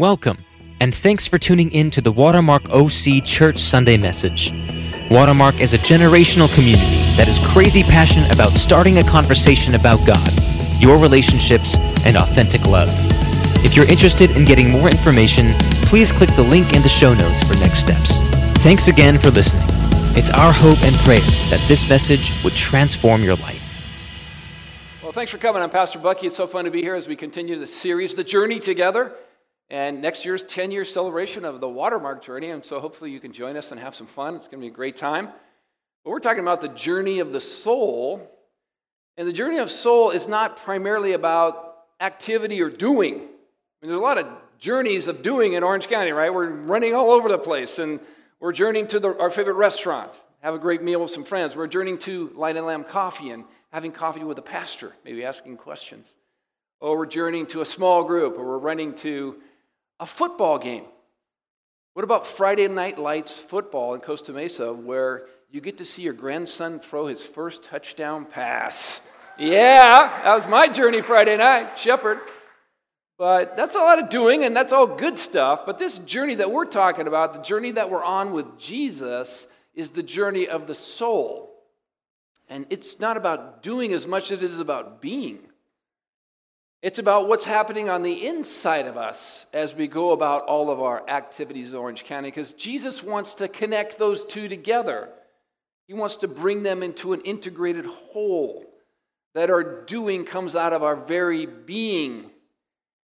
Welcome, and thanks for tuning in to the Watermark OC Church Sunday message. Watermark is a generational community that is crazy passionate about starting a conversation about God, your relationships, and authentic love. If you're interested in getting more information, please click the link in the show notes for next steps. Thanks again for listening. It's our hope and prayer that this message would transform your life. Well, thanks for coming. I'm Pastor Bucky. It's so fun to be here as we continue the series, The Journey Together. And next year's 10 year celebration of the Watermark journey. And so hopefully you can join us and have some fun. It's going to be a great time. But we're talking about the journey of the soul. And the journey of soul is not primarily about activity or doing. I mean, there's a lot of journeys of doing in Orange County, right? We're running all over the place. And we're journeying to the, our favorite restaurant, have a great meal with some friends. We're journeying to Light and Lamb Coffee and having coffee with a pastor, maybe asking questions. Or we're journeying to a small group, or we're running to a football game. What about Friday Night Lights football in Costa Mesa, where you get to see your grandson throw his first touchdown pass? Yeah, that was my journey Friday night, Shepherd. But that's a lot of doing, and that's all good stuff. But this journey that we're talking about, the journey that we're on with Jesus, is the journey of the soul. And it's not about doing as much as it is about being. It's about what's happening on the inside of us as we go about all of our activities in Orange County, because Jesus wants to connect those two together. He wants to bring them into an integrated whole, that our doing comes out of our very being.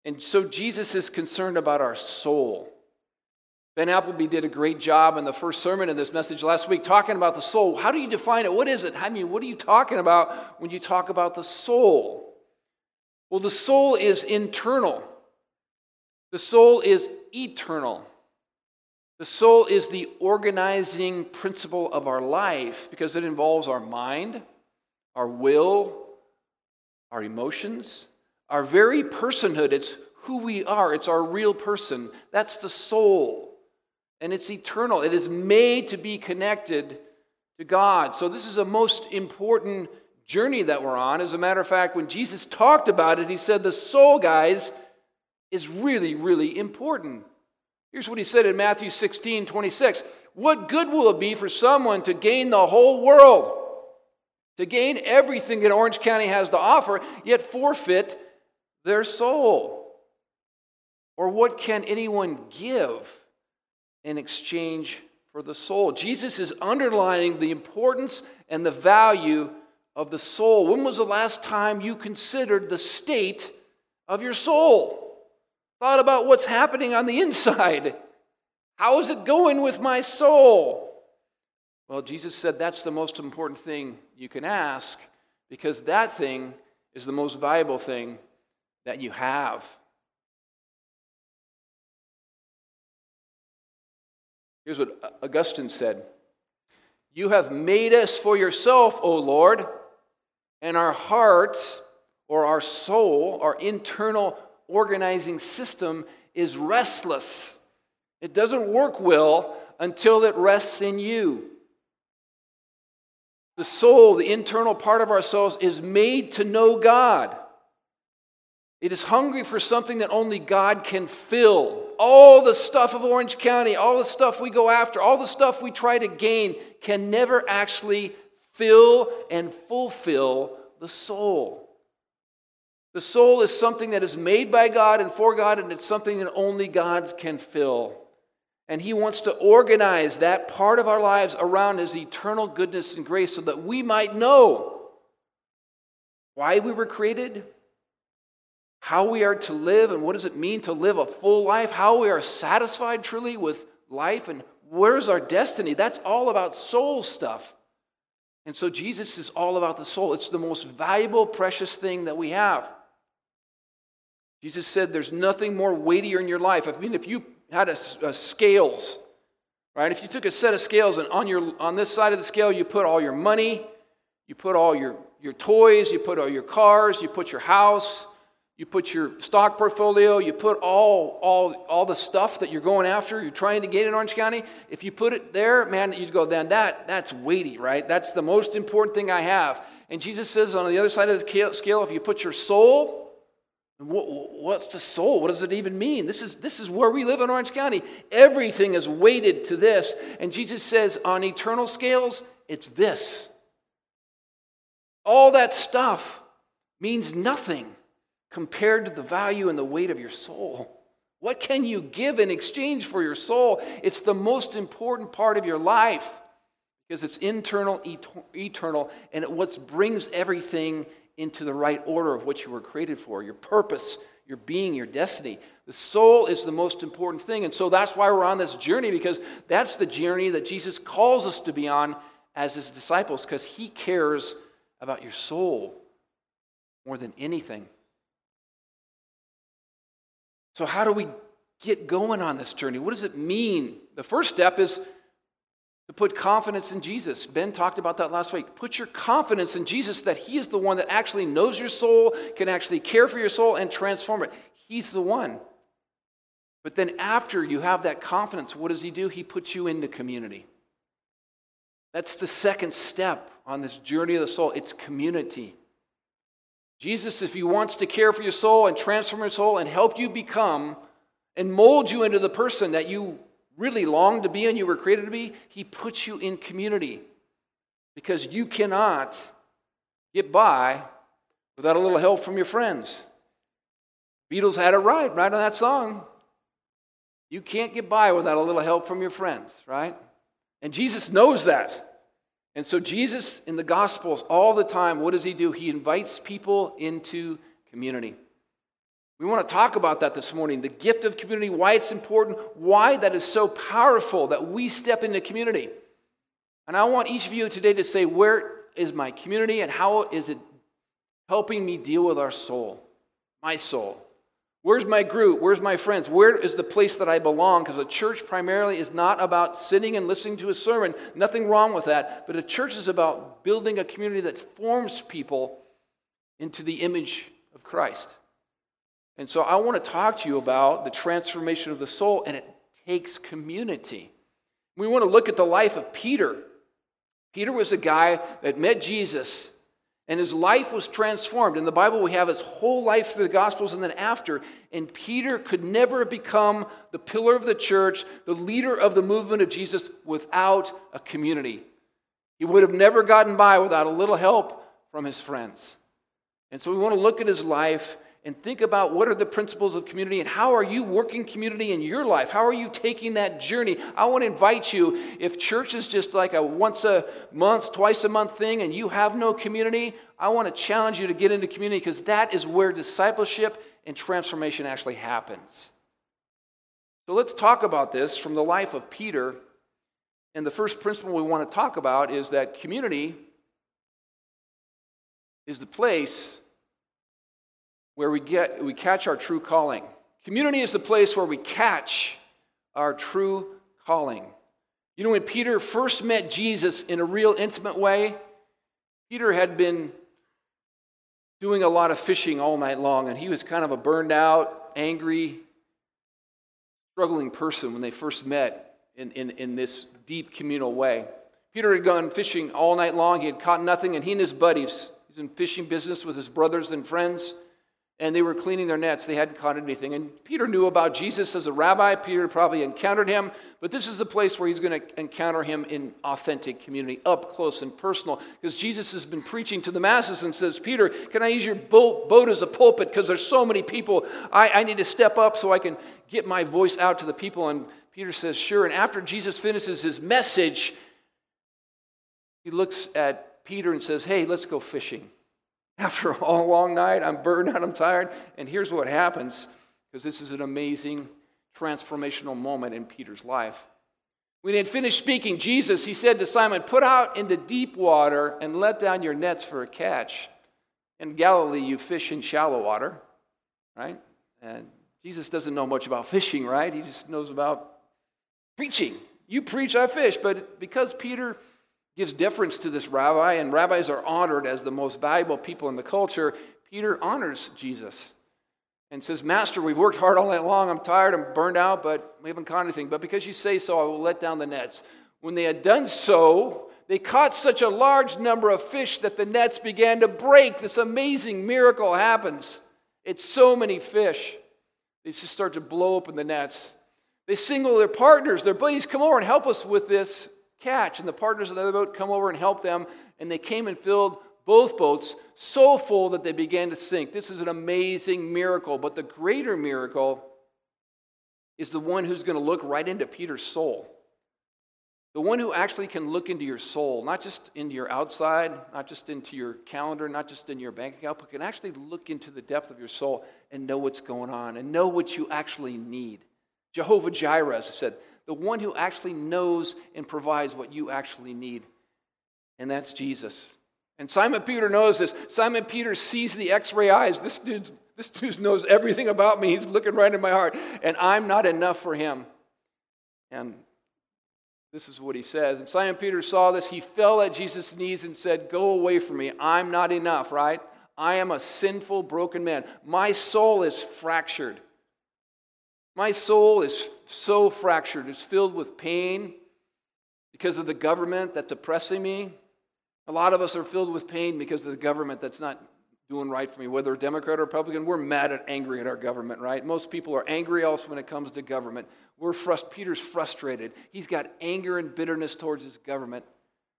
And so Jesus is concerned about our soul. Ben Appleby did a great job in the first sermon in this message last week talking about the soul. How do you define it? What is it? I mean, what are you talking about when you talk about the soul? Well, the soul is internal, the soul is eternal. The soul is the organizing principle of our life because it involves our mind, our will, our emotions, our very personhood. It's who we are, it's our real person. That's the soul. And it's eternal. It is made to be connected to God. So, this is a most important journey that we're on. As a matter of fact, when Jesus talked about it, he said the soul, guys, is really, really important. Here's what he said in Matthew 16 26. What good will it be for someone to gain the whole world, to gain everything that Orange County has to offer, yet forfeit their soul? Or what can anyone give in exchange for the soul? Jesus is underlining the importance and the value of the soul. When was the last time you considered the state of your soul? Thought about what's happening on the inside. How is it going with my soul? Well, Jesus said that's the most important thing you can ask because that thing is the most valuable thing that you have. Here's what Augustine said You have made us for yourself, O Lord and our heart or our soul, our internal organizing system, is restless. It doesn't work well until it rests in you. The soul, the internal part of ourselves, is made to know God. It is hungry for something that only God can fill. All the stuff of Orange County, all the stuff we go after, all the stuff we try to gain can never actually fill and fulfill the soul. The soul is something that is made by God and for God, and it's something that only God can fill. And He wants to organize that part of our lives around His eternal goodness and grace so that we might know why we were created, how we are to live, and what does it mean to live a full life, how we are satisfied truly with life, and where's our destiny. That's all about soul stuff. And so Jesus is all about the soul. It's the most valuable, precious thing that we have. Jesus said there's nothing more weightier in your life. I mean, if you had a, a scales, right? If you took a set of scales and on, your, on this side of the scale you put all your money, you put all your, your toys, you put all your cars, you put your house, you put your stock portfolio, you put all, all, all the stuff that you're going after, you're trying to get in Orange County. If you put it there, man, you'd go, then that, that's weighty, right? That's the most important thing I have. And Jesus says on the other side of the scale, if you put your soul, What's the soul? What does it even mean? This is, this is where we live in Orange County. Everything is weighted to this. And Jesus says, on eternal scales, it's this. All that stuff means nothing compared to the value and the weight of your soul. What can you give in exchange for your soul? It's the most important part of your life because it's internal, eternal, and it what brings everything into the right order of what you were created for your purpose, your being, your destiny. The soul is the most important thing. And so that's why we're on this journey, because that's the journey that Jesus calls us to be on as his disciples, because he cares about your soul more than anything. So, how do we get going on this journey? What does it mean? The first step is to put confidence in Jesus. Ben talked about that last week. Put your confidence in Jesus that He is the one that actually knows your soul, can actually care for your soul, and transform it. He's the one. But then, after you have that confidence, what does He do? He puts you into community. That's the second step on this journey of the soul it's community. Jesus, if He wants to care for your soul and transform your soul and help you become and mold you into the person that you really long to be and you were created to be, He puts you in community because you cannot get by without a little help from your friends. Beatles had it right, right on that song. You can't get by without a little help from your friends, right? And Jesus knows that. And so, Jesus in the Gospels, all the time, what does he do? He invites people into community. We want to talk about that this morning the gift of community, why it's important, why that is so powerful that we step into community. And I want each of you today to say, Where is my community and how is it helping me deal with our soul, my soul? Where's my group? Where's my friends? Where is the place that I belong? Because a church primarily is not about sitting and listening to a sermon. Nothing wrong with that. But a church is about building a community that forms people into the image of Christ. And so I want to talk to you about the transformation of the soul, and it takes community. We want to look at the life of Peter. Peter was a guy that met Jesus, and his life was transformed. In the Bible, we have his whole life through the Gospels and then after. And Peter could never have become the pillar of the church, the leader of the movement of Jesus, without a community. He would have never gotten by without a little help from his friends. And so we want to look at his life and think about what are the principles of community and how are you working community in your life? How are you taking that journey? I want to invite you, if church is just like a once a month, twice a month thing and you have no community, I want to challenge you to get into community because that is where discipleship and transformation actually happens. So let's talk about this from the life of Peter. And the first principle we want to talk about is that community is the place where we, get, we catch our true calling. Community is the place where we catch our true calling. You know, when Peter first met Jesus in a real intimate way, Peter had been doing a lot of fishing all night long, and he was kind of a burned out, angry, struggling person when they first met in, in, in this deep communal way. Peter had gone fishing all night long. He had caught nothing, and he and his buddies, he's in fishing business with his brothers and friends and they were cleaning their nets. They hadn't caught anything. And Peter knew about Jesus as a rabbi. Peter probably encountered him, but this is the place where he's going to encounter him in authentic community, up close and personal. Because Jesus has been preaching to the masses and says, Peter, can I use your boat, boat as a pulpit? Because there's so many people. I, I need to step up so I can get my voice out to the people. And Peter says, Sure. And after Jesus finishes his message, he looks at Peter and says, Hey, let's go fishing. After a long night, I'm burned out, I'm tired. And here's what happens because this is an amazing transformational moment in Peter's life. When he had finished speaking, Jesus, he said to Simon, Put out into deep water and let down your nets for a catch. In Galilee, you fish in shallow water, right? And Jesus doesn't know much about fishing, right? He just knows about preaching. You preach, I fish. But because Peter gives deference to this rabbi, and rabbis are honored as the most valuable people in the culture. Peter honors Jesus and says, Master, we've worked hard all night long. I'm tired. I'm burned out, but we haven't caught anything. But because you say so, I will let down the nets. When they had done so, they caught such a large number of fish that the nets began to break. This amazing miracle happens. It's so many fish. They just start to blow open the nets. They single their partners, their buddies, come over and help us with this catch. And the partners of the other boat come over and help them. And they came and filled both boats so full that they began to sink. This is an amazing miracle. But the greater miracle is the one who's going to look right into Peter's soul. The one who actually can look into your soul, not just into your outside, not just into your calendar, not just in your bank account, but can actually look into the depth of your soul and know what's going on and know what you actually need. Jehovah Jireh said, the one who actually knows and provides what you actually need. And that's Jesus. And Simon Peter knows this. Simon Peter sees the x ray eyes. This dude, this dude knows everything about me. He's looking right in my heart. And I'm not enough for him. And this is what he says. And Simon Peter saw this. He fell at Jesus' knees and said, Go away from me. I'm not enough, right? I am a sinful, broken man. My soul is fractured. My soul is so fractured. It's filled with pain because of the government that's oppressing me. A lot of us are filled with pain because of the government that's not doing right for me, whether Democrat or Republican. We're mad and angry at our government, right? Most people are angry also when it comes to government. We're frust- Peter's frustrated. He's got anger and bitterness towards his government.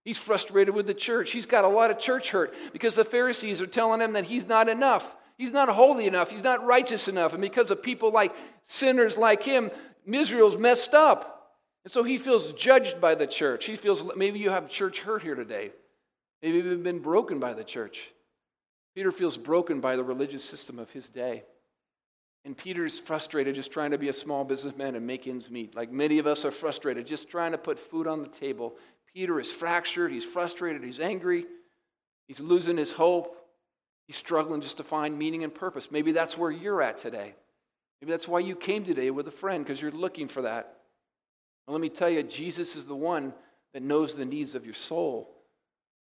He's frustrated with the church. He's got a lot of church hurt because the Pharisees are telling him that he's not enough. He's not holy enough. He's not righteous enough. And because of people like sinners like him, Israel's messed up. And so he feels judged by the church. He feels maybe you have church hurt here today. Maybe you've been broken by the church. Peter feels broken by the religious system of his day. And Peter's frustrated just trying to be a small businessman and make ends meet. Like many of us are frustrated just trying to put food on the table. Peter is fractured, he's frustrated, he's angry, he's losing his hope, he's struggling just to find meaning and purpose. Maybe that's where you're at today. Maybe that's why you came today with a friend, because you're looking for that. Let me tell you, Jesus is the one that knows the needs of your soul.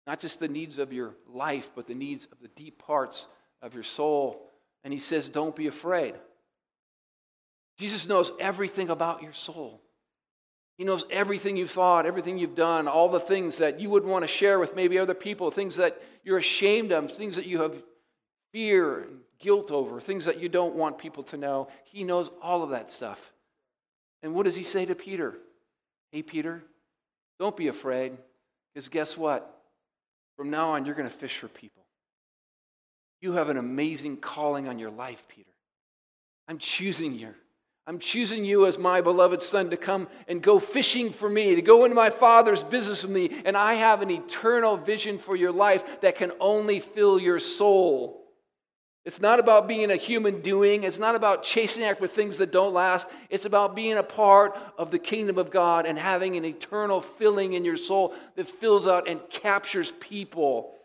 Not just the needs of your life, but the needs of the deep parts of your soul. And he says, Don't be afraid. Jesus knows everything about your soul. He knows everything you've thought, everything you've done, all the things that you wouldn't want to share with maybe other people, things that you're ashamed of, things that you have fear and guilt over, things that you don't want people to know. He knows all of that stuff. And what does he say to Peter? Hey, Peter, don't be afraid, because guess what? From now on, you're going to fish for people. You have an amazing calling on your life, Peter. I'm choosing you. I'm choosing you as my beloved son to come and go fishing for me, to go into my father's business with me. And I have an eternal vision for your life that can only fill your soul. It's not about being a human doing. It's not about chasing after things that don't last. It's about being a part of the kingdom of God and having an eternal filling in your soul that fills out and captures people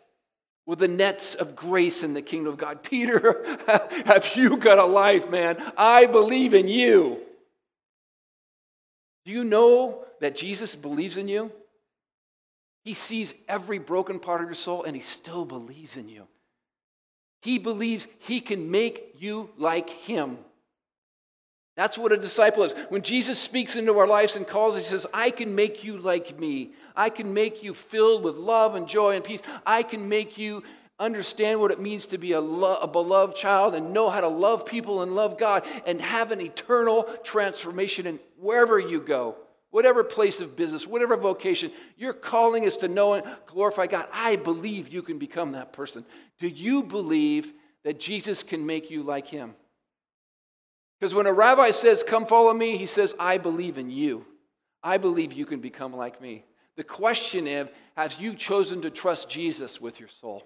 with the nets of grace in the kingdom of God. Peter, have you got a life, man? I believe in you. Do you know that Jesus believes in you? He sees every broken part of your soul and he still believes in you. He believes he can make you like him. That's what a disciple is. When Jesus speaks into our lives and calls, he says, I can make you like me. I can make you filled with love and joy and peace. I can make you understand what it means to be a, lo- a, beloved child and know how to love people and love God and have an eternal transformation in wherever you go whatever place of business, whatever vocation, your calling is to know and glorify God. I believe you can become that person. Do you believe that Jesus can make you like him? Because when a rabbi says, Come follow me, he says, I believe in you. I believe you can become like me. The question is, have you chosen to trust Jesus with your soul?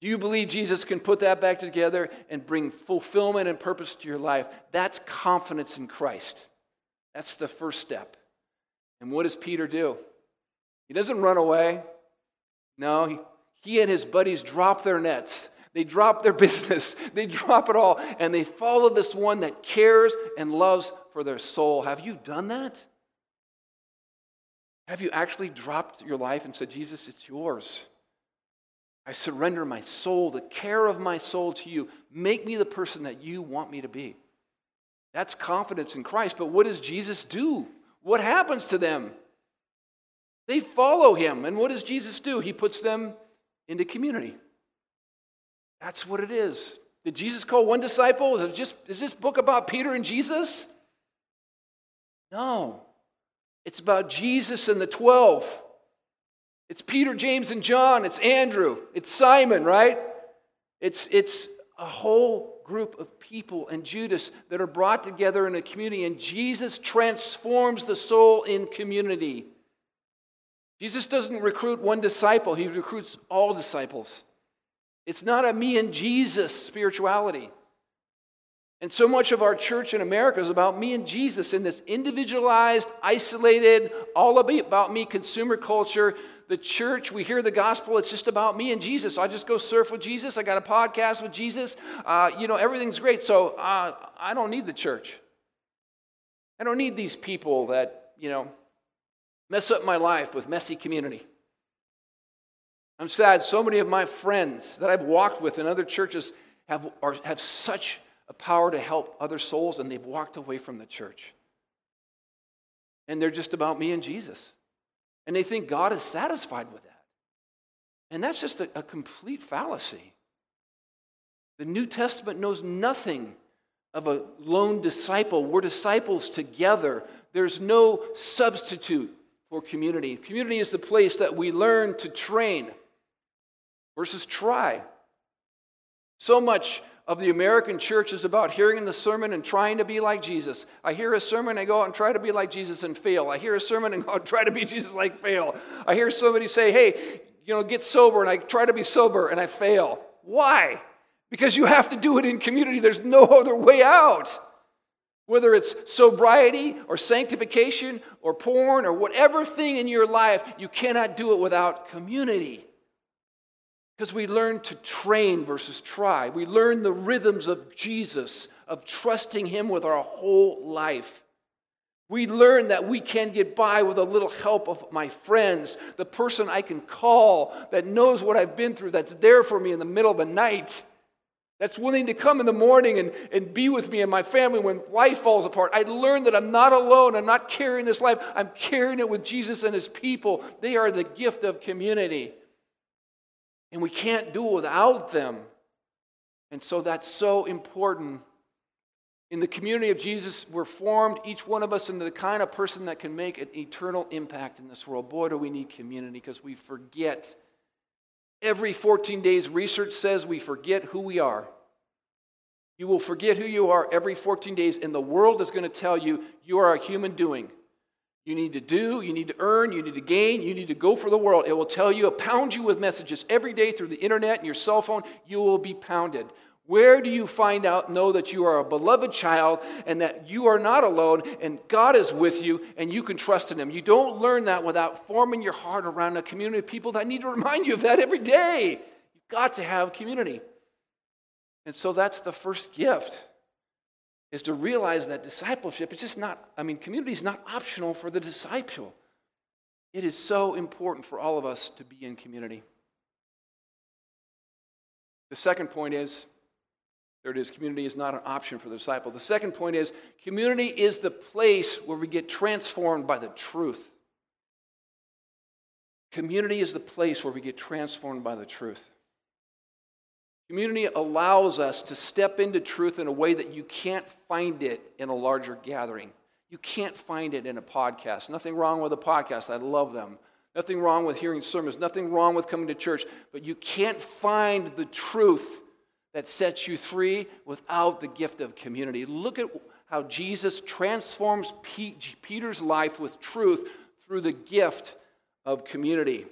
Do you believe Jesus can put that back together and bring fulfillment and purpose to your life? That's confidence in Christ. That's the first step. And what does Peter do? He doesn't run away. No, he, he and his buddies drop their nets. They drop their business. They drop it all. And they follow this one that cares and loves for their soul. Have you done that? Have you actually dropped your life and said, Jesus, it's yours? I surrender my soul, the care of my soul to you. Make me the person that you want me to be. That's confidence in Christ. But what does Jesus do? What happens to them? They follow him. And what does Jesus do? He puts them into community. That's what it is. Did Jesus call one disciple? Is, just, is this book about Peter and Jesus? No. It's about Jesus and the 12. It's Peter, James, and John. It's Andrew. It's Simon, right? It's, it's a whole group of people and Judas that are brought together in a community, and Jesus transforms the soul in community. Jesus doesn't recruit one disciple, he recruits all disciples. It's not a me and Jesus spirituality. And so much of our church in America is about me and Jesus in this individualized, isolated, all about me consumer culture. The church, we hear the gospel, it's just about me and Jesus. I just go surf with Jesus. I got a podcast with Jesus. Uh, you know, everything's great. So uh, I don't need the church. I don't need these people that, you know, mess up my life with messy community. I'm sad so many of my friends that I've walked with in other churches have, are, have such a power to help other souls, and they've walked away from the church. And they're just about me and Jesus. And they think God is satisfied with that. And that's just a, a complete fallacy. The New Testament knows nothing of a lone disciple. We're disciples together. There's no substitute for community. Community is the place that we learn to train versus try. So much of the American church is about hearing the sermon and trying to be like Jesus. I hear a sermon, I go out and try to be like Jesus and fail. I hear a sermon and go out and try to be Jesus like fail. I hear somebody say, hey, you know, get sober, and I try to be sober and I fail. Why? Because you have to do it in community. There's no other way out. Whether it's sobriety or sanctification or porn or whatever thing in your life, you cannot do it without community. Because we learn to train versus try. We learn the rhythms of Jesus, of trusting Him with our whole life. We learn that we can get by with a little help of my friends, the person I can call that knows what I've been through, that's there for me in the middle of the night, that's willing to come in the morning and, and be with me and my family when life falls apart. I learn that I'm not alone. I'm not carrying this life, I'm carrying it with Jesus and His people. They are the gift of community and we can't do without them. And so that's so important. In the community of Jesus, we're formed, each one of us, into the kind of person that can make an eternal impact in this world. Boy, do we need community because we forget. Every 14 days, research says we forget who we are. You will forget who you are every 14 days, and the world is going to tell you you are a human doing. You need to do, you need to earn, you need to gain, you need to go for the world. It will tell you, pound you with messages every day through the internet and your cell phone. You will be pounded. Where do you find out, know that you are a beloved child and that you are not alone and God is with you and you can trust in Him? You don't learn that without forming your heart around a community of people that need to remind you of that every day. You've got to have community. And so that's the first gift is to realize that discipleship is just not, I mean, community is not optional for the disciple. It is so important for all of us to be in community. The second point is there it is community is not an option for the disciple. The second point is community is the place where we get transformed by the truth. Community is the place where we get transformed by the truth. Community allows us to step into truth in a way that you can't find it in a larger gathering. You can't find it in a podcast. Nothing wrong with a podcast. I love them. Nothing wrong with hearing sermons. Nothing wrong with coming to church. But you can't find the truth that sets you free without the gift of community. Look at how Jesus transforms Peter's life with truth through the gift of community.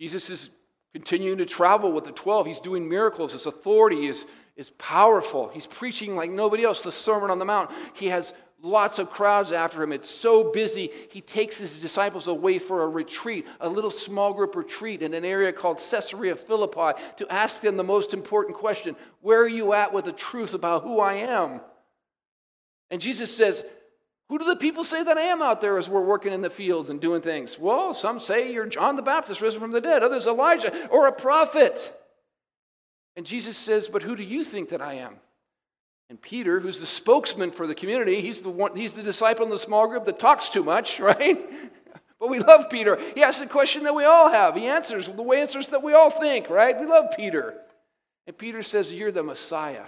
Jesus is continuing to travel with the 12. He's doing miracles. His authority is, is powerful. He's preaching like nobody else, the Sermon on the Mount. He has lots of crowds after him. It's so busy, he takes his disciples away for a retreat, a little small group retreat in an area called Caesarea Philippi to ask them the most important question Where are you at with the truth about who I am? And Jesus says, who do the people say that I am out there as we're working in the fields and doing things? Well, some say you're John the Baptist risen from the dead, others Elijah or a prophet. And Jesus says, But who do you think that I am? And Peter, who's the spokesman for the community, he's the one, he's the disciple in the small group that talks too much, right? but we love Peter. He asks the question that we all have. He answers the way answers that we all think, right? We love Peter. And Peter says, You're the Messiah.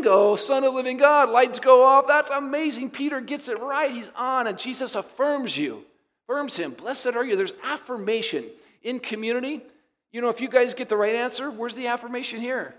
Bingo, Son of living God, lights go off. That's amazing. Peter gets it right. He's on, and Jesus affirms you, affirms him. Blessed are you. There's affirmation in community. You know, if you guys get the right answer, where's the affirmation here?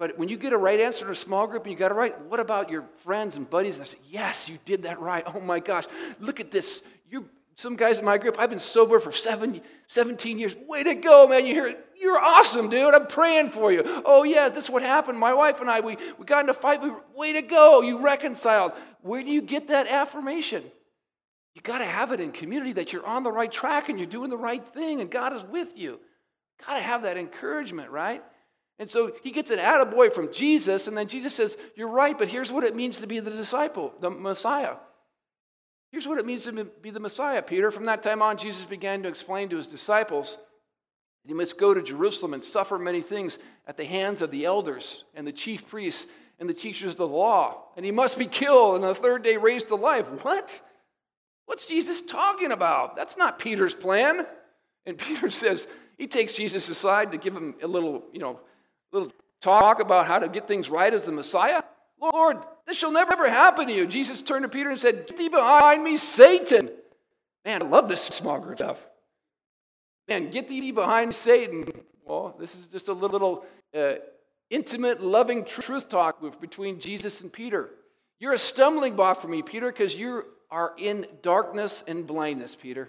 But when you get a right answer in a small group and you got it right, what about your friends and buddies And I say, Yes, you did that right. Oh my gosh, look at this. You some guys in my group, I've been sober for seven, 17 years. Way to go, man. You hear, you're awesome, dude. I'm praying for you. Oh, yeah, this is what happened. My wife and I, we, we got in a fight. We, way to go. You reconciled. Where do you get that affirmation? You got to have it in community that you're on the right track and you're doing the right thing and God is with you. Got to have that encouragement, right? And so he gets an attaboy from Jesus, and then Jesus says, You're right, but here's what it means to be the disciple, the Messiah. Here's what it means to be the Messiah, Peter. From that time on, Jesus began to explain to his disciples that he must go to Jerusalem and suffer many things at the hands of the elders and the chief priests and the teachers of the law. And he must be killed and on the third day raised to life. What? What's Jesus talking about? That's not Peter's plan. And Peter says, he takes Jesus aside to give him a little, you know, little talk about how to get things right as the Messiah. Lord, this shall never ever happen to you. Jesus turned to Peter and said, Get thee behind me, Satan. Man, I love this small group stuff. Man, get thee behind Satan. Well, this is just a little uh, intimate, loving truth talk between Jesus and Peter. You're a stumbling block for me, Peter, because you are in darkness and blindness, Peter.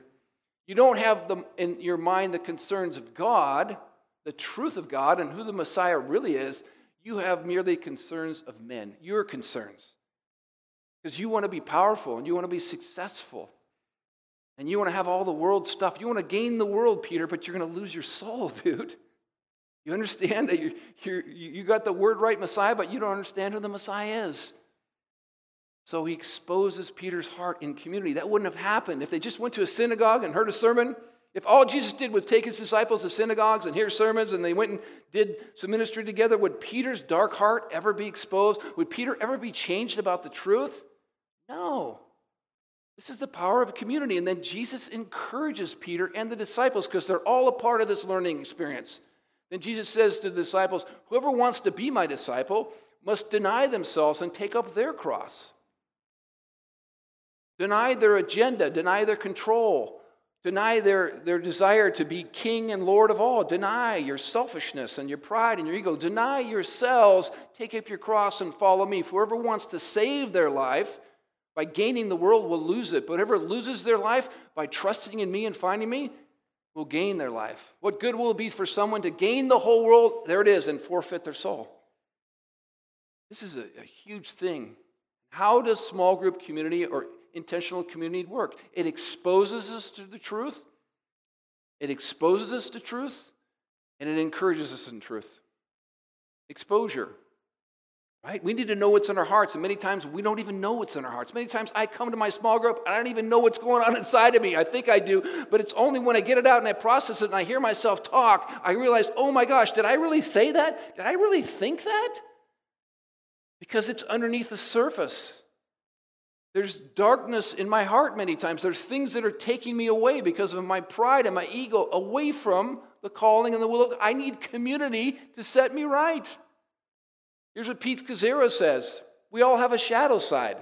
You don't have the, in your mind the concerns of God, the truth of God, and who the Messiah really is. You have merely concerns of men, your concerns. Because you want to be powerful and you want to be successful. And you want to have all the world stuff. You want to gain the world, Peter, but you're going to lose your soul, dude. You understand that you you got the word right, Messiah, but you don't understand who the Messiah is. So he exposes Peter's heart in community. That wouldn't have happened if they just went to a synagogue and heard a sermon if all Jesus did was take his disciples to synagogues and hear sermons and they went and did some ministry together, would Peter's dark heart ever be exposed? Would Peter ever be changed about the truth? No. This is the power of community. And then Jesus encourages Peter and the disciples because they're all a part of this learning experience. Then Jesus says to the disciples, Whoever wants to be my disciple must deny themselves and take up their cross. Deny their agenda, deny their control, Deny their, their desire to be king and lord of all. Deny your selfishness and your pride and your ego. Deny yourselves. Take up your cross and follow me. Whoever wants to save their life by gaining the world will lose it. But whoever loses their life by trusting in me and finding me will gain their life. What good will it be for someone to gain the whole world? There it is, and forfeit their soul. This is a, a huge thing. How does small group community or intentional community work. It exposes us to the truth, it exposes us to truth, and it encourages us in truth. Exposure. Right? We need to know what's in our hearts, and many times we don't even know what's in our hearts. Many times I come to my small group and I don't even know what's going on inside of me. I think I do, but it's only when I get it out and I process it and I hear myself talk, I realize, oh my gosh, did I really say that? Did I really think that? Because it's underneath the surface. There's darkness in my heart many times. There's things that are taking me away because of my pride and my ego, away from the calling and the will of God. I need community to set me right. Here's what Pete Scazzero says We all have a shadow side.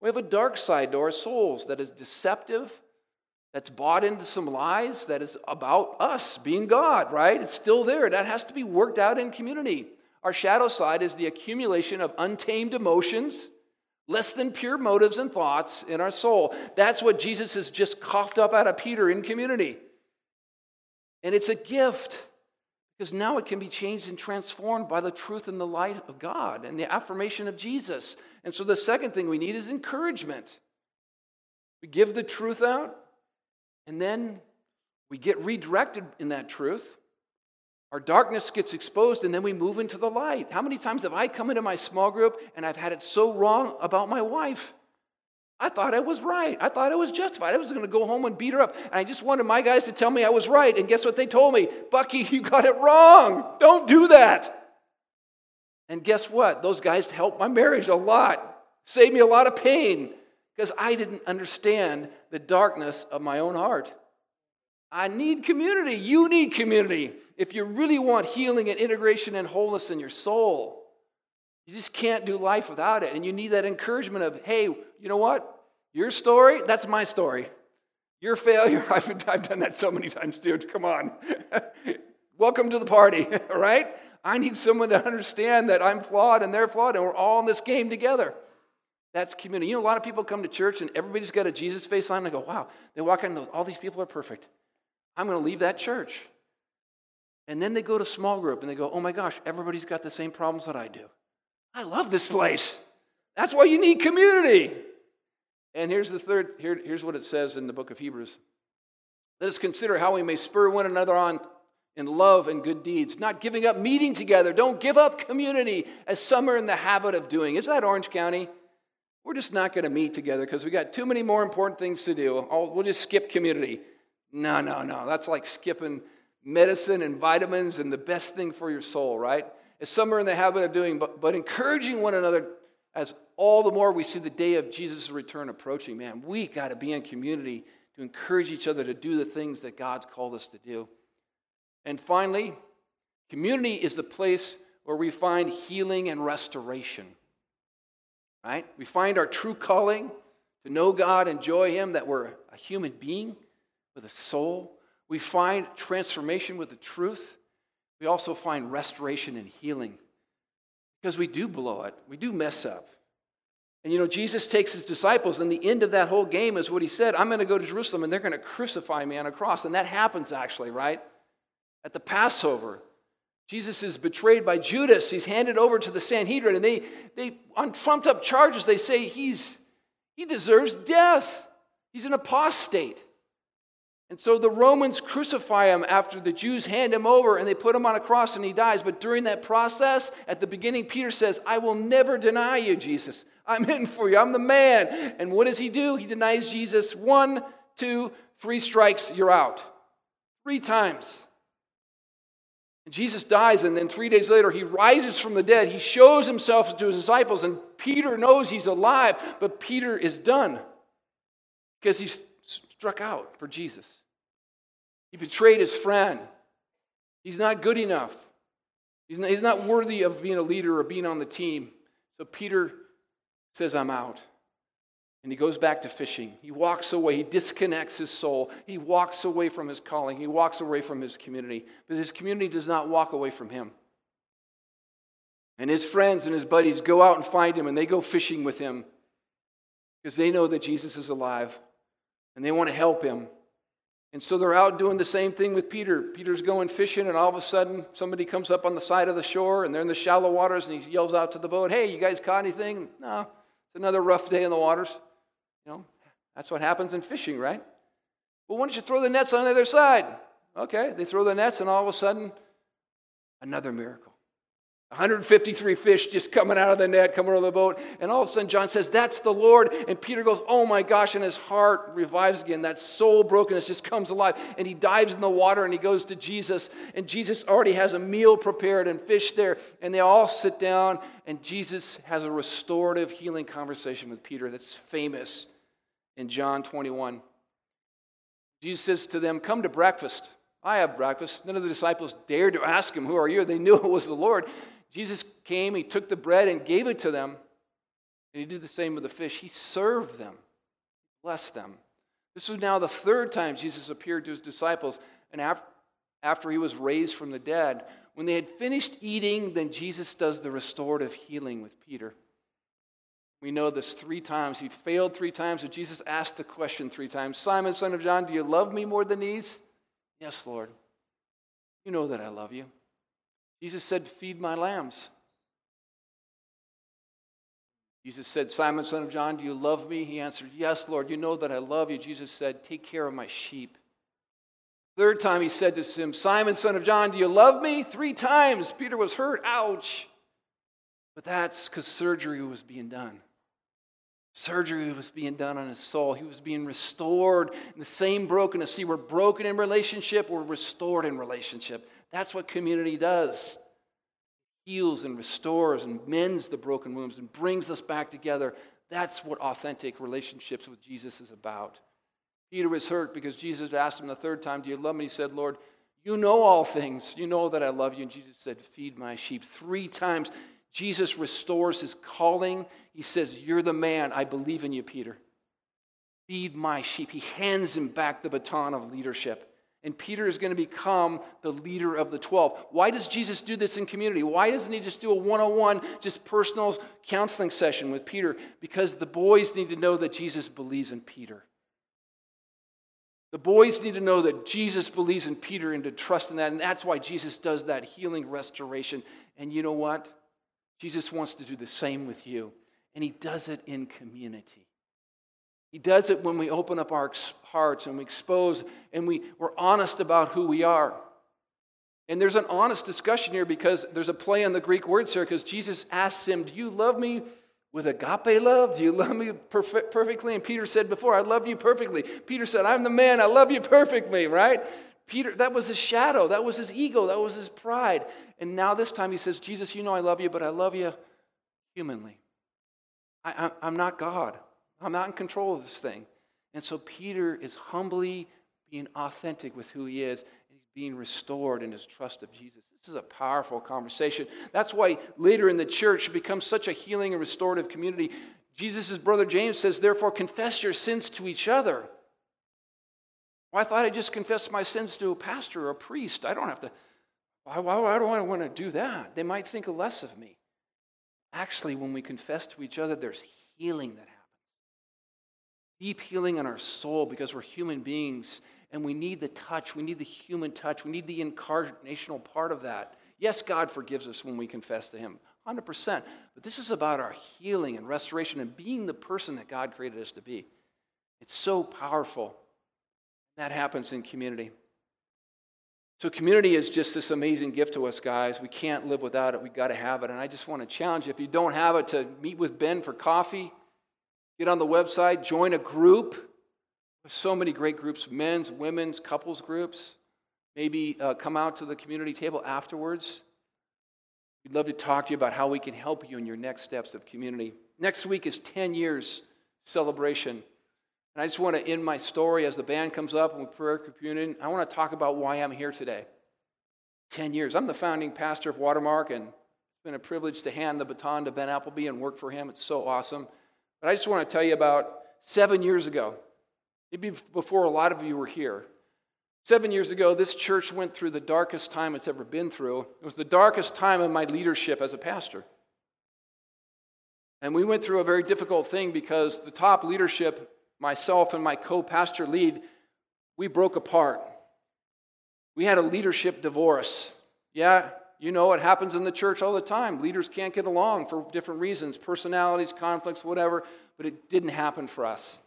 We have a dark side to our souls that is deceptive, that's bought into some lies, that is about us being God, right? It's still there. That has to be worked out in community. Our shadow side is the accumulation of untamed emotions less than pure motives and thoughts in our soul. That's what Jesus has just coughed up out of Peter in community. And it's a gift because now it can be changed and transformed by the truth and the light of God and the affirmation of Jesus. And so the second thing we need is encouragement. We give the truth out, and then we get redirected in that truth our darkness gets exposed and then we move into the light. How many times have I come into my small group and I've had it so wrong about my wife? I thought I was right. I thought I was justified. I was going to go home and beat her up. And I just wanted my guys to tell me I was right. And guess what they told me? Bucky, you got it wrong. Don't do that. And guess what? Those guys helped my marriage a lot, saved me a lot of pain because I didn't understand the darkness of my own heart. I need community. You need community if you really want healing and integration and wholeness in your soul. You just can't do life without it. And you need that encouragement of, hey, you know what? Your story, that's my story. Your failure, I've, I've done that so many times, dude. Come on. Welcome to the party, right? I need someone to understand that I'm flawed and they're flawed, and we're all in this game together. That's community. You know, a lot of people come to church and everybody's got a Jesus face on. And I go, wow, they walk in, all these people are perfect. I'm going to leave that church. And then they go to small group and they go, oh my gosh, everybody's got the same problems that I do. I love this place. That's why you need community. And here's the third, here, here's what it says in the book of Hebrews. Let us consider how we may spur one another on in love and good deeds, not giving up meeting together. Don't give up community as some are in the habit of doing. Is that Orange County? We're just not going to meet together because we got too many more important things to do. I'll, we'll just skip community. No, no, no. That's like skipping medicine and vitamins and the best thing for your soul, right? As some are in the habit of doing, but, but encouraging one another as all the more we see the day of Jesus' return approaching. Man, we got to be in community to encourage each other to do the things that God's called us to do. And finally, community is the place where we find healing and restoration right? We find our true calling to know God, enjoy Him, that we're a human being with a soul. We find transformation with the truth. We also find restoration and healing because we do blow it, we do mess up. And you know, Jesus takes his disciples, and the end of that whole game is what he said I'm going to go to Jerusalem and they're going to crucify me on a cross. And that happens actually, right? At the Passover. Jesus is betrayed by Judas. He's handed over to the Sanhedrin, and they, they on trumped up charges, they say he's, he deserves death. He's an apostate. And so the Romans crucify him after the Jews hand him over and they put him on a cross and he dies. But during that process, at the beginning, Peter says, I will never deny you, Jesus. I'm in for you. I'm the man. And what does he do? He denies Jesus one, two, three strikes, you're out. Three times. And Jesus dies, and then three days later, he rises from the dead. He shows himself to his disciples, and Peter knows he's alive, but Peter is done because he's struck out for Jesus. He betrayed his friend. He's not good enough. He's not, he's not worthy of being a leader or being on the team. So Peter says, I'm out. And he goes back to fishing. He walks away. He disconnects his soul. He walks away from his calling. He walks away from his community. But his community does not walk away from him. And his friends and his buddies go out and find him and they go fishing with him because they know that Jesus is alive and they want to help him. And so they're out doing the same thing with Peter. Peter's going fishing, and all of a sudden, somebody comes up on the side of the shore, and they're in the shallow waters, and he yells out to the boat, Hey, you guys caught anything? No, it's another rough day in the waters. You know, that's what happens in fishing, right? Well, why don't you throw the nets on the other side? Okay, they throw the nets, and all of a sudden, another miracle. 153 fish just coming out of the net, coming over the boat. And all of a sudden, John says, That's the Lord. And Peter goes, Oh my gosh. And his heart revives again. That soul brokenness just comes alive. And he dives in the water and he goes to Jesus. And Jesus already has a meal prepared and fish there. And they all sit down. And Jesus has a restorative healing conversation with Peter that's famous in John 21. Jesus says to them, Come to breakfast. I have breakfast. None of the disciples dared to ask him, Who are you? They knew it was the Lord. Jesus came, he took the bread and gave it to them. And he did the same with the fish. He served them, blessed them. This was now the third time Jesus appeared to his disciples. And after, he was raised from the dead, when they had finished eating, then Jesus does the restorative healing with Peter. We know this three times. He failed three times, and Jesus asked the question three times Simon, son of John, do you love me more than these? Yes, Lord. You know that I love you. Jesus said, Feed my lambs. Jesus said, Simon, son of John, do you love me? He answered, Yes, Lord, you know that I love you. Jesus said, Take care of my sheep. Third time he said to him, Simon, son of John, do you love me? Three times. Peter was hurt. Ouch. But that's because surgery was being done. Surgery was being done on his soul. He was being restored in the same brokenness. See, we're broken in relationship, we're restored in relationship. That's what community does. Heals and restores and mends the broken wounds and brings us back together. That's what authentic relationships with Jesus is about. Peter was hurt because Jesus asked him the third time, Do you love me? He said, Lord, you know all things. You know that I love you. And Jesus said, Feed my sheep. Three times Jesus restores his calling. He says, You're the man. I believe in you, Peter. Feed my sheep. He hands him back the baton of leadership. And Peter is going to become the leader of the 12. Why does Jesus do this in community? Why doesn't he just do a one on one, just personal counseling session with Peter? Because the boys need to know that Jesus believes in Peter. The boys need to know that Jesus believes in Peter and to trust in that. And that's why Jesus does that healing restoration. And you know what? Jesus wants to do the same with you. And he does it in community. He does it when we open up our hearts and we expose and we, we're honest about who we are. And there's an honest discussion here because there's a play on the Greek words here because Jesus asks him, Do you love me with agape love? Do you love me perfect, perfectly? And Peter said before, I love you perfectly. Peter said, I'm the man, I love you perfectly, right? Peter, that was his shadow, that was his ego, that was his pride. And now this time he says, Jesus, you know I love you, but I love you humanly. I, am not God. I'm not in control of this thing. And so Peter is humbly being authentic with who he is, and he's being restored in his trust of Jesus. This is a powerful conversation. That's why later in the church becomes such a healing and restorative community. Jesus' brother James says, therefore, confess your sins to each other. Well, I thought I just confessed my sins to a pastor or a priest. I don't have to. Why, why, why do I want to do that? They might think less of me. Actually, when we confess to each other, there's healing that happens. Deep healing in our soul because we're human beings and we need the touch. We need the human touch. We need the incarnational part of that. Yes, God forgives us when we confess to Him, 100%. But this is about our healing and restoration and being the person that God created us to be. It's so powerful. That happens in community. So, community is just this amazing gift to us, guys. We can't live without it. We've got to have it. And I just want to challenge you if you don't have it, to meet with Ben for coffee, get on the website, join a group. There's so many great groups men's, women's, couples groups. Maybe uh, come out to the community table afterwards. We'd love to talk to you about how we can help you in your next steps of community. Next week is 10 years celebration and I just want to end my story as the band comes up and we prayer communion. I want to talk about why I'm here today. 10 years. I'm the founding pastor of Watermark, and it's been a privilege to hand the baton to Ben Appleby and work for him. It's so awesome. But I just want to tell you about seven years ago, maybe before a lot of you were here. Seven years ago, this church went through the darkest time it's ever been through. It was the darkest time of my leadership as a pastor. And we went through a very difficult thing because the top leadership myself and my co pastor lead, we broke apart. We had a leadership divorce. Yeah, you know, it happens in the church all the time. Leaders can't get along for different reasons personalities, conflicts, whatever, but it didn't happen for us.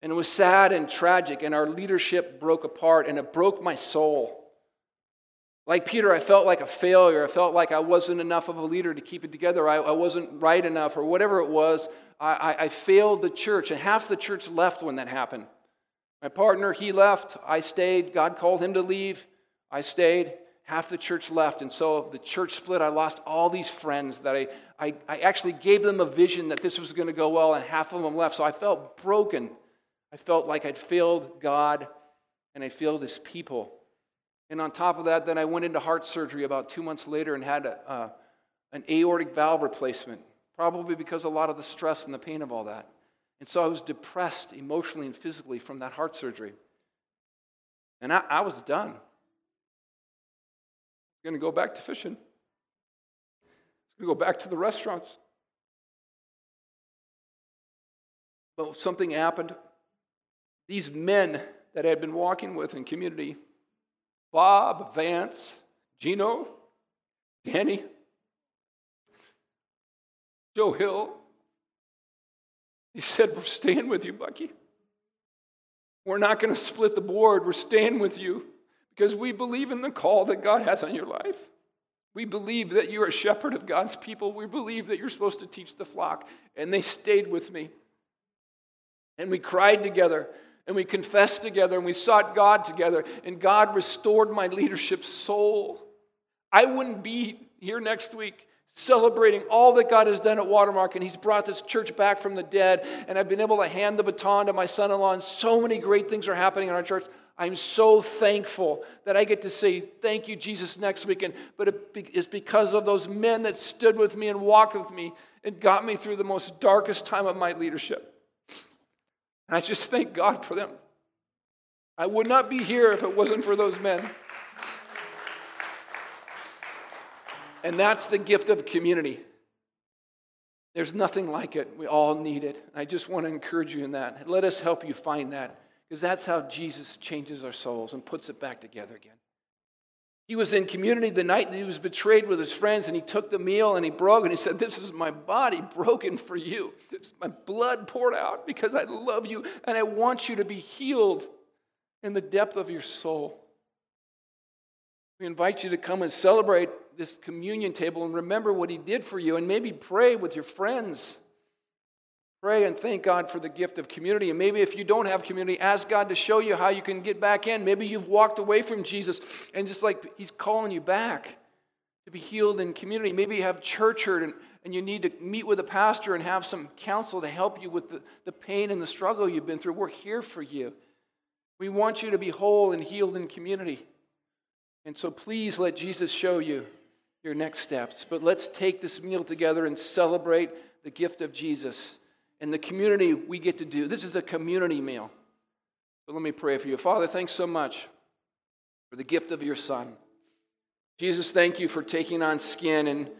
And it was sad and tragic, and our leadership broke apart, and it broke my soul. Like Peter, I felt like a failure. I felt like I wasn't enough of a leader to keep it together. I, I wasn't right enough, or whatever it was. I, I failed the church, and half the church left when that happened. My partner, he left. I stayed. God called him to leave. I stayed. Half the church left. And so the church split. I lost all these friends that I, I, I actually gave them a vision that this was going to go well, and half of them left. So I felt broken. I felt like I'd failed God and I failed his people. And on top of that, then I went into heart surgery about two months later and had a, uh, an aortic valve replacement probably because a lot of the stress and the pain of all that. And so I was depressed emotionally and physically from that heart surgery. And I, I was done. Going to go back to fishing. I'm going to go back to the restaurants. But something happened. These men that I had been walking with in community Bob, Vance, Gino, Danny, Joe Hill. He said, We're staying with you, Bucky. We're not going to split the board. We're staying with you because we believe in the call that God has on your life. We believe that you're a shepherd of God's people. We believe that you're supposed to teach the flock. And they stayed with me. And we cried together and we confessed together and we sought God together. And God restored my leadership soul. I wouldn't be here next week celebrating all that God has done at Watermark, and He's brought this church back from the dead, and I've been able to hand the baton to my son in law, and so many great things are happening in our church. I'm so thankful that I get to say thank you, Jesus, next weekend. But it is because of those men that stood with me and walked with me and got me through the most darkest time of my leadership. And I just thank God for them. I would not be here if it wasn't for those men. And that's the gift of community. There's nothing like it. We all need it. I just want to encourage you in that. Let us help you find that. Because that's how Jesus changes our souls and puts it back together again. He was in community the night that he was betrayed with his friends, and he took the meal and he broke and he said, This is my body broken for you. It's my blood poured out because I love you and I want you to be healed in the depth of your soul. We invite you to come and celebrate this communion table and remember what he did for you and maybe pray with your friends Pray and thank God for the gift of community. And maybe if you don't have community, ask God to show you how you can get back in. Maybe you've walked away from Jesus and just like He's calling you back to be healed in community. Maybe you have church hurt and, and you need to meet with a pastor and have some counsel to help you with the, the pain and the struggle you've been through. We're here for you. We want you to be whole and healed in community. And so please let Jesus show you your next steps. But let's take this meal together and celebrate the gift of Jesus and the community we get to do. This is a community meal. But let me pray for you. Father, thanks so much for the gift of your Son. Jesus, thank you for taking on skin and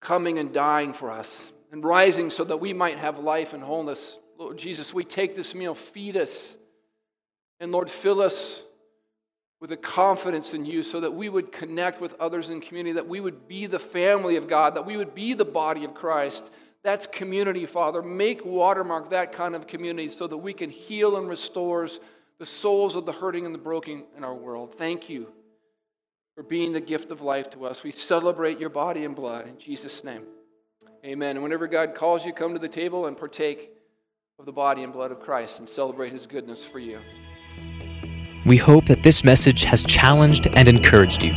coming and dying for us and rising so that we might have life and wholeness. Lord Jesus, we take this meal, feed us, and Lord, fill us with a confidence in you so that we would connect with others in community, that we would be the family of God, that we would be the body of Christ. That's community, Father. Make Watermark that kind of community so that we can heal and restore the souls of the hurting and the broken in our world. Thank you for being the gift of life to us. We celebrate your body and blood in Jesus' name. Amen. And whenever God calls you, come to the table and partake of the body and blood of Christ and celebrate his goodness for you. We hope that this message has challenged and encouraged you.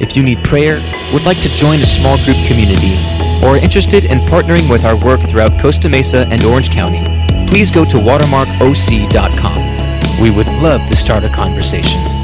If you need prayer, would like to join a small group community, or interested in partnering with our work throughout Costa Mesa and Orange County, please go to watermarkoc.com. We would love to start a conversation.